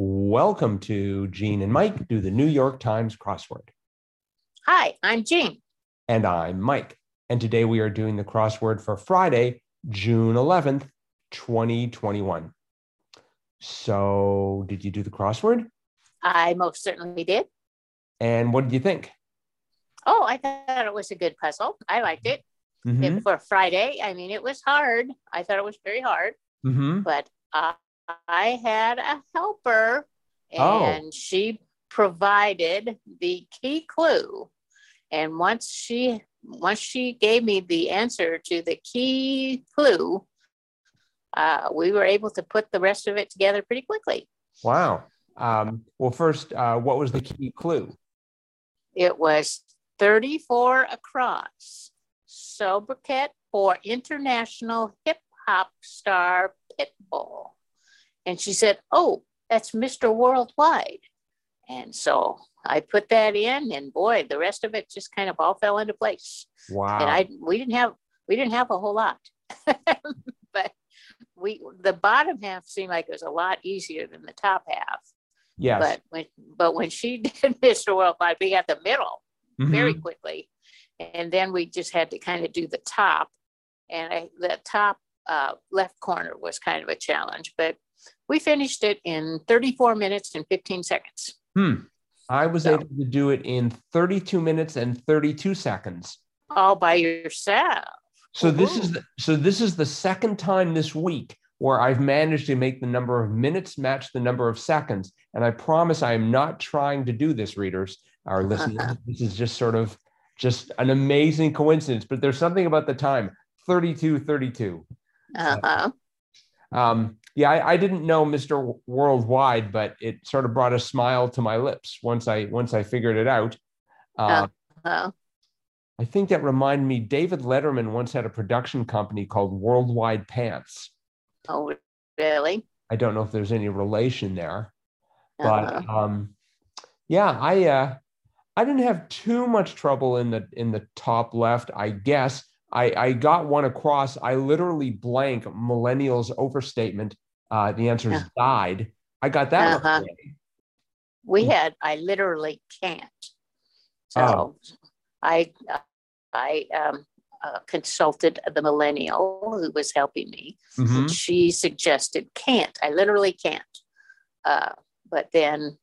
Welcome to Gene and Mike do the New York Times crossword. Hi, I'm Jean. And I'm Mike. And today we are doing the crossword for Friday, June 11th, 2021. So, did you do the crossword? I most certainly did. And what did you think? Oh, I thought it was a good puzzle. I liked it. Mhm. For Friday. I mean, it was hard. I thought it was very hard, Mhm. but uh, I had a helper Oh. and she provided the key clue. And once she once she gave me the answer to the key clue, uh, we were able to put the rest of it together pretty quickly. Wow. Um, well, first, uh, what was the key clue? It was 34 across. Sobriquet for international hip hop star Pitbull. And she said, Oh, that's Mr. Worldwide. And so I put that in, and boy, the rest of it just kind of all fell into place. Wow. And I we didn't have we didn't have a whole lot. but we the bottom half seemed like it was a lot easier than the top half. yes. But when but when she did Mr. Worldwide, we got the middle very Mhm. quickly. And then we just had to kind of do the top. And I, the top uh, left corner was kind of a challenge, but we finished it in 34 minutes and 15 seconds. Hmm. I was So- able to do it in 32 minutes and 32 seconds. All by yourself. So this is the, so this is the second time this week where I've managed to make the number of minutes match the number of seconds. And I promise I am not trying to do this, readers, our listeners. this is just sort of just an amazing coincidence. But there's something about the time 32, 32. Uh-huh. Um, yeah, I, I didn't know Mr. Worldwide, but it sort of brought a smile to my lips once I once I figured it out. Uh, Uh-huh. I think that reminded me. David Letterman once had a production company called Worldwide Pants. Oh, really? I don't know if there's any relation there, Uh-huh. but um, yeah, I uh, I didn't have too much trouble in the in the top left. I guess I I got one across. I literally blank millennials overstatement. Uh, the answer is died. I got that. Uh-huh. we had, I literally can't. So Oh. I, I um, uh, consulted the millennial who was helping me. Mhm. She suggested can't. I literally can't. Uh, but then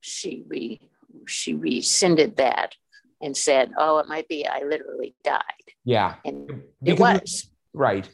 she re, she rescinded that and said, "Oh, it might be I literally died," Yeah, and it was. right.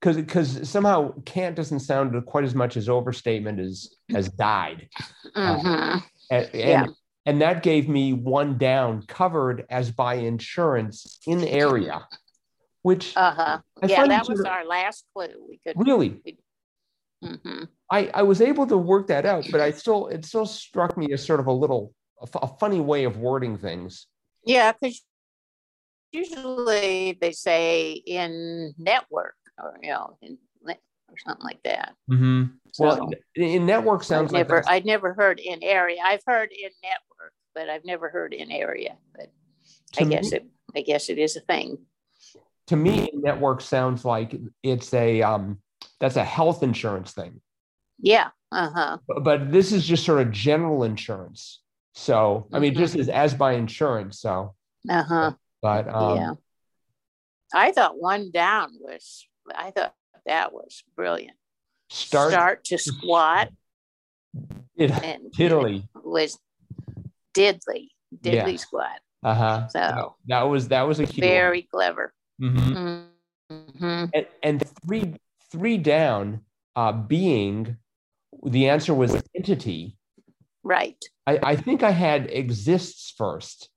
Because because somehow can't doesn't sound quite as much as overstatement as as died. Mhm. And, and, Yeah. and that gave me one down covered as by insurance in area, which Uh-huh. I Yeah, that was our last clue. We could. really Mhm. I, I was able to work that out, but I still it still struck me as sort of a little a, fu- a funny way of wording things. Yeah, because usually they say in network or you know in or something like that. Well, So, in, in network sounds I've like never I'd never heard in area. I've heard in network, but I've never heard in area. But I guess me, it I guess it is a thing. to me network sounds like it's a um that's a health insurance thing. Yeah. Uh-huh. but, but this is just sort of general insurance. So I mean, just as as by insurance. So, Uh-huh. but um, yeah. I thought one down was I thought that was brilliant. start, start to squat it, and Italy. was diddly, diddly Yeah. squat. Uh huh. So that was that was a key. one. very clever. Mhm. Mhm. And, and three three down, uh, being the answer was entity. Right. I, I think I had exists first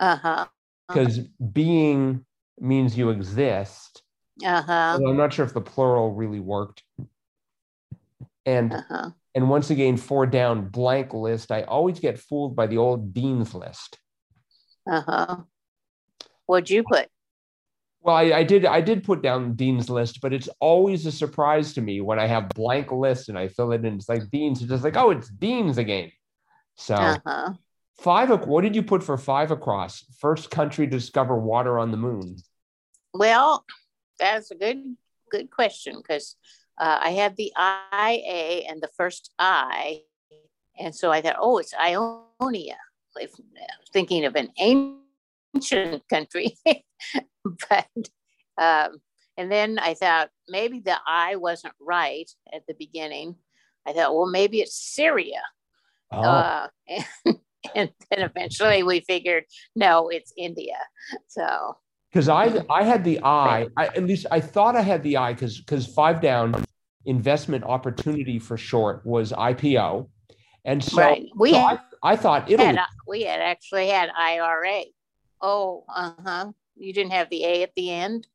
Uh-huh. because being means you exist. Uh-huh. I'm not sure if the plural really worked. And Uh-huh. and once again, four down blank list. I always get fooled by the old Dean's list. Uh-huh. What'd you put? Well, I, I did I did put down Dean's list, but it's always a surprise to me when I have blank list and I fill it in. It's like Dean's. It's just like, oh, it's Dean's again. So Uh-huh. five. What did you put for five across? First country to discover water on the moon. Well, that's a good good question because uh, I had the IA and the first I, and so I thought, oh, it's Ionia. Like, thinking of an ancient country, but um, and then I thought maybe the I wasn't right at the beginning. I thought, well, maybe it's Syria. Oh. Uh, and, and then eventually we figured, no, it's India. So because I I had the I, I at least I thought I had the I because because five down investment opportunity for short was IPO, and so, right. we so had, I, I thought Italy. Had, we had actually had IRA. Oh, uh huh. You didn't have the A at the end.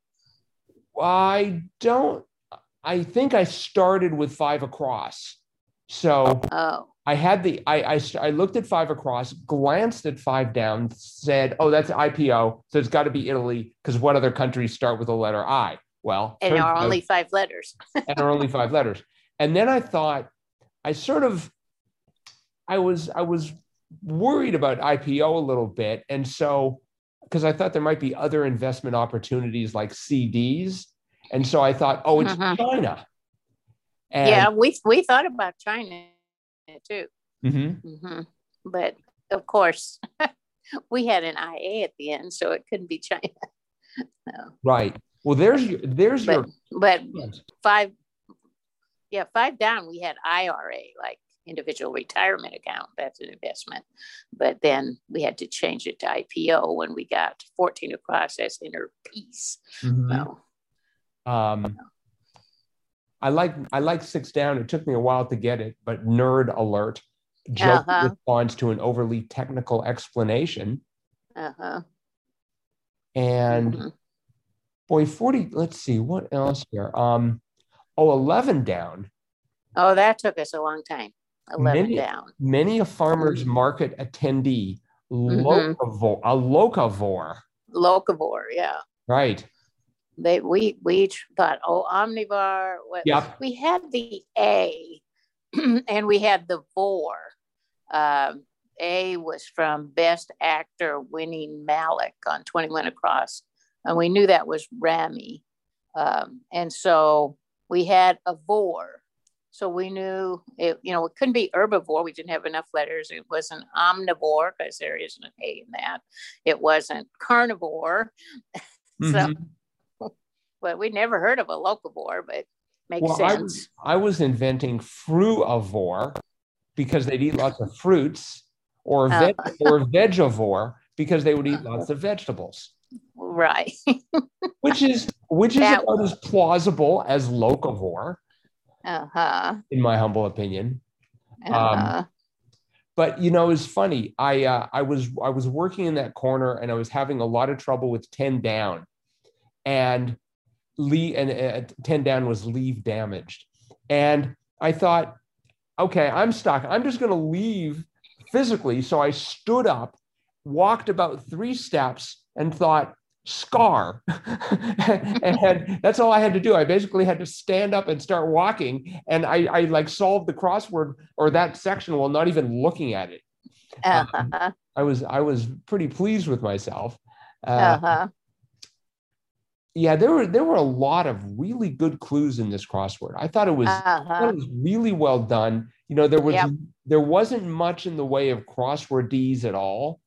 I don't. I think I started with five across. So oh. I had the I, I I looked at five across, glanced at five down, said, "Oh, that's IPO, so it's got to be Italy because what other countries start with the letter I?" Well, and are only five letters. and are only five letters. And then I thought, I sort of, I was I was worried about IPO a little bit, and so because I thought there might be other investment opportunities like CDs, and so I thought, oh, it's uh-huh. China. And, yeah, we we thought about China too. Mm-hmm. Mm-hmm. But of course, we had an IA at the end, so it couldn't be China. no. Right. Well, there's your, there's but, your. But five, yeah, five down. We had IRA, like individual retirement account. That's an investment. But then we had to change it to IPO when we got 14 across as inner peace. Mm-hmm. So, um, I like I like six down. It took me a while to get it, but nerd alert. Joke uh-huh. responds to an overly technical explanation. Uh-huh. And mm-hmm. boy, 40, let's see, what else here? Um, oh, 11 down. Oh, that took us a long time. 11 many, down. Many a farmer's mm-hmm. market attendee, mm-hmm. locavore, a locavore. Locavore, yeah. Right they we we thought oh omnivore yep. we had the a and we had the vor um, a was from best actor winning Malek on 21 across and we knew that was rami um, and so we had a vor so we knew it you know it couldn't be herbivore we didn't have enough letters it wasn't omnivore because there isn't an a in that it wasn't carnivore so mm-hmm but we never heard of a locavore, but makes well, sense. I, I was inventing fruivore because they'd eat lots of fruits, or oh. veg, or vegivore because they would eat lots of vegetables. Right. which is which is that, about as plausible as locavore. Uh-huh. In my humble opinion. Uh-huh. Um, but you know, it's funny. I uh, I was I was working in that corner and I was having a lot of trouble with 10 down. And leave and uh, 10 down was leave damaged. And I thought, okay, I'm stuck. I'm just going to leave physically. So I stood up, walked about three steps, and thought, scar. and that's all I had to do. I basically had to stand up and start walking. And I, I like solved the crossword or that section while not even looking at it. Uh-huh. Um, I was I was pretty pleased with myself. Uh, uh-huh yeah, there were there were a lot of really good clues in this crossword. I thought it was, uh-huh. it was really well done. You know, there was yep. there wasn't much in the way of crosswordese at all.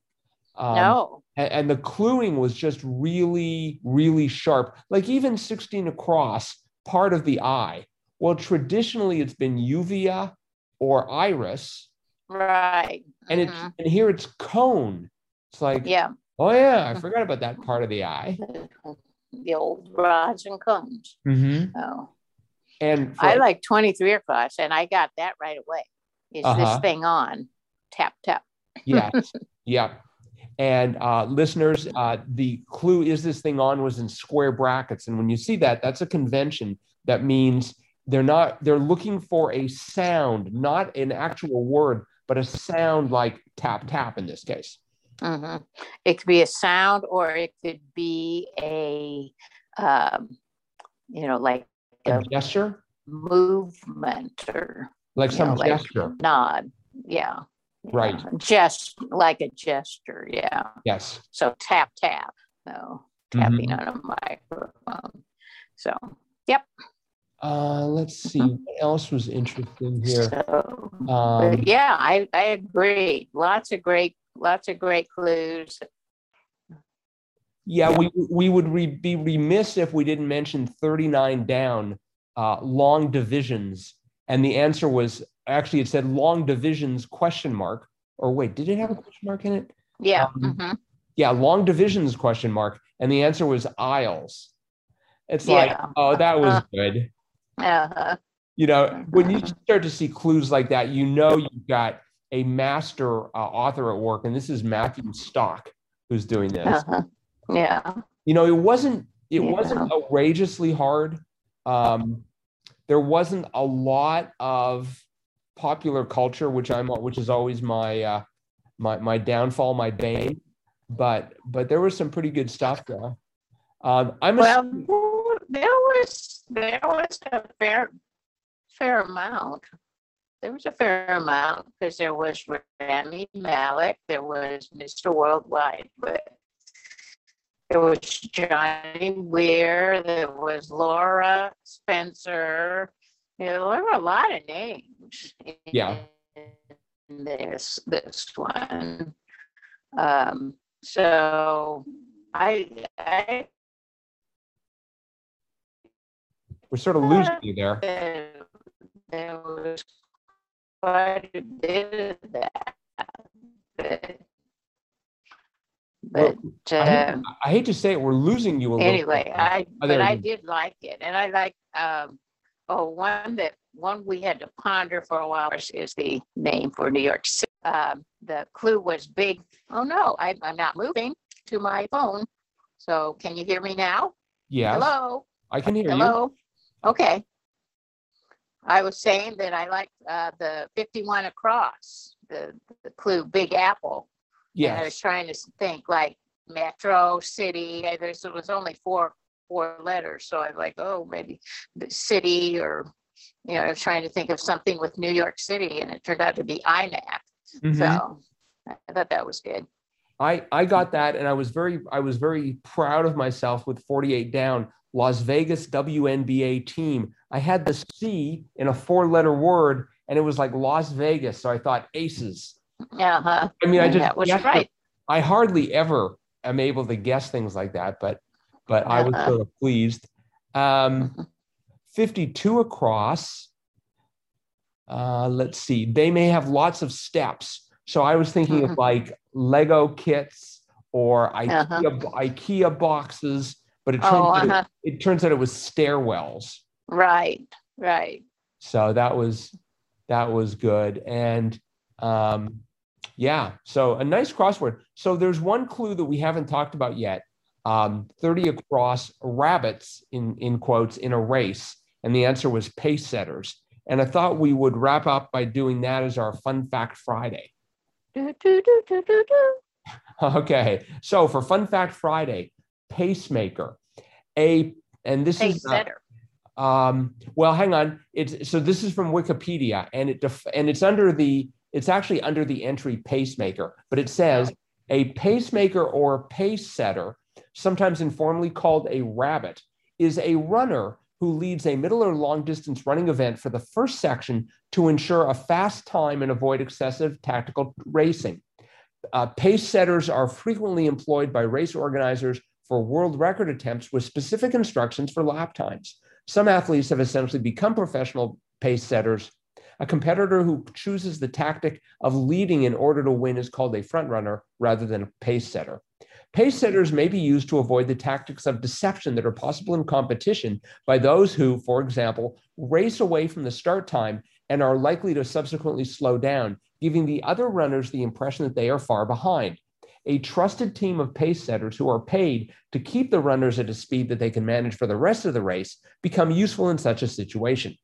Um, no. And, and, the cluing was just really, really sharp. Like even 16 across, part of the eye. Well, traditionally it's been uvea or iris. Right. And mm-hmm. it's and here it's cone. It's like, yeah. Oh yeah, I forgot about that part of the eye. the old rods and cones. Mm-hmm. Oh. And for, I like 23 across, and I got that right away. Is uh-huh. this thing on? Tap, tap. yes. Yeah. And uh, listeners, uh, the clue is this thing on was in square brackets. And when you see that, that's a convention that means they're not, they're looking for a sound, not an actual word, but a sound like tap, tap in this case. Mm-hmm. It could be a sound, or it could be a, um, you know, like a, a gesture, movement, or like some know, gesture, like nod. Yeah. Right. Yeah. Just like a gesture. Yeah. Yes. So tap tap. No tapping mm-hmm. on a microphone. So, yep. Uh, let's see what else was interesting here. So, um, yeah, I, I agree. Lots of great, lots of great clues. Yeah, we we would re, be remiss if we didn't mention 39 down, uh, long divisions, and the answer was actually it said long divisions question mark. Or wait, did it have a question mark in it? Yeah. Um, mm-hmm. Yeah, long divisions question mark, and the answer was aisles. It's yeah. like, oh, that was uh-huh. good. Uh-huh. You know, when you start to see clues like that, you know you've got a master uh, author at work, and this is Matthew Stock who's doing this. Uh-huh. Yeah. You know, it wasn't it yeah. wasn't outrageously hard. Um, there wasn't a lot of popular culture, which I'm which is always my uh, my my downfall, my bane. But but there was some pretty good stuff there. Um, I'm well, a, there was there was a fair fair amount. There was a fair amount because there was Rami Malek, there was Mr. Worldwide, but there was Johnny Weir, there was Laura Spencer. You know, there were a lot of names. Yeah. this this one. Um, so I I we're sort of losing you there. There was quite a bit of that. But, but well, I, hate, uh, I, hate, to say it, we're losing you a anyway, little. I but I did like it, and I like um, oh one that one we had to ponder for a while is the name for New York City. Um, the clue was big. Oh no, I, I'm not moving to my phone. So can you hear me now? Yeah. Hello. I can hear Hello? you. Hello. Okay. I was saying that I like uh, the 51 across, the, the clue Big Apple. Yeah. I was trying to think like Metro City. There was only four four letters, so I was like, oh, maybe the city or you know, I was trying to think of something with New York City, and it turned out to be iMac. Mm-hmm. So I thought that was good. I I got that, and I was very I was very proud of myself with 48 down. Las Vegas WNBA team. I had the C in a four letter word and it was like Las Vegas. So I thought aces. Uh-huh. I mean, I just, that was right. I hardly ever am able to guess things like that, but, but uh-huh. I was uh-huh. sort of pleased. Um, mm-hmm. 52 across. Uh, let's see, they may have lots of steps. So I was thinking mm-hmm. of like Lego kits or IKEA, uh-huh. IKEA boxes but it turns, oh, uh-huh. out it, it turns out it was stairwells. Right, right. So that was that was good. And um, yeah, so a nice crossword. So there's one clue that we haven't talked about yet. Um, 30 across rabbits in, in quotes in a race. And the answer was pace setters. And I thought we would wrap up by doing that as our fun fact Friday. Do, do, do, okay. So for fun fact Friday, pacemaker. A and this Pace is uh, um, well, hang on. It's so this is from Wikipedia, and it def, and it's under the it's actually under the entry pacemaker, but it says a pacemaker or pace setter, sometimes informally called a rabbit, is a runner who leads a middle or long distance running event for the first section to ensure a fast time and avoid excessive tactical racing. Uh, pace setters are frequently employed by race organizers for world record attempts with specific instructions for lap times. Some athletes have essentially become professional pace setters. A competitor who chooses the tactic of leading in order to win is called a front runner rather than a pace setter. Pace setters may be used to avoid the tactics of deception that are possible in competition by those who, for example, race away from the start time and are likely to subsequently slow down, giving the other runners the impression that they are far behind a trusted team of pace setters who are paid to keep the runners at a speed that they can manage for the rest of the race become useful in such a situation.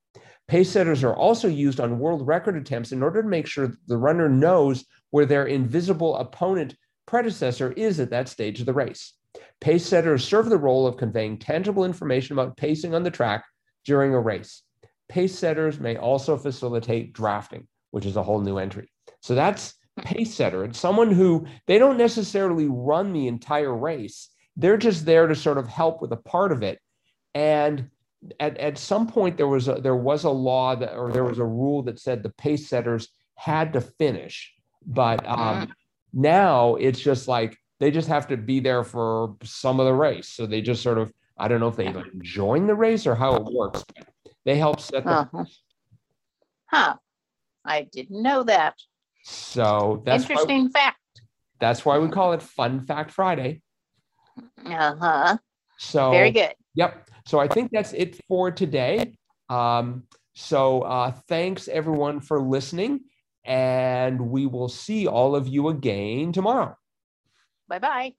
Pace setters are also used on world record attempts in order to make sure the runner knows where their invisible opponent predecessor is at that stage of the race. Pace setters serve the role of conveying tangible information about pacing on the track during a race. Pace setters may also facilitate drafting, which is a whole new entry. So that's pace setter. It's someone who they don't necessarily run the entire race. They're just there to sort of help with a part of it. And at, at some point there was a, there was a law that or there was a rule that said the pace setters had to finish, but um, now it's just like they just have to be there for some of the race. So they just sort of I don't know if they even join the race or how it works. But they help set the Uh-huh. Huh. I didn't know that. so that's Interesting fact. that's why we call it Fun Fact Friday. Uh-huh. So Very good. Yep. So I think that's it for today. Um, so uh, thanks everyone for listening, and we will see all of you again tomorrow. Bye-bye.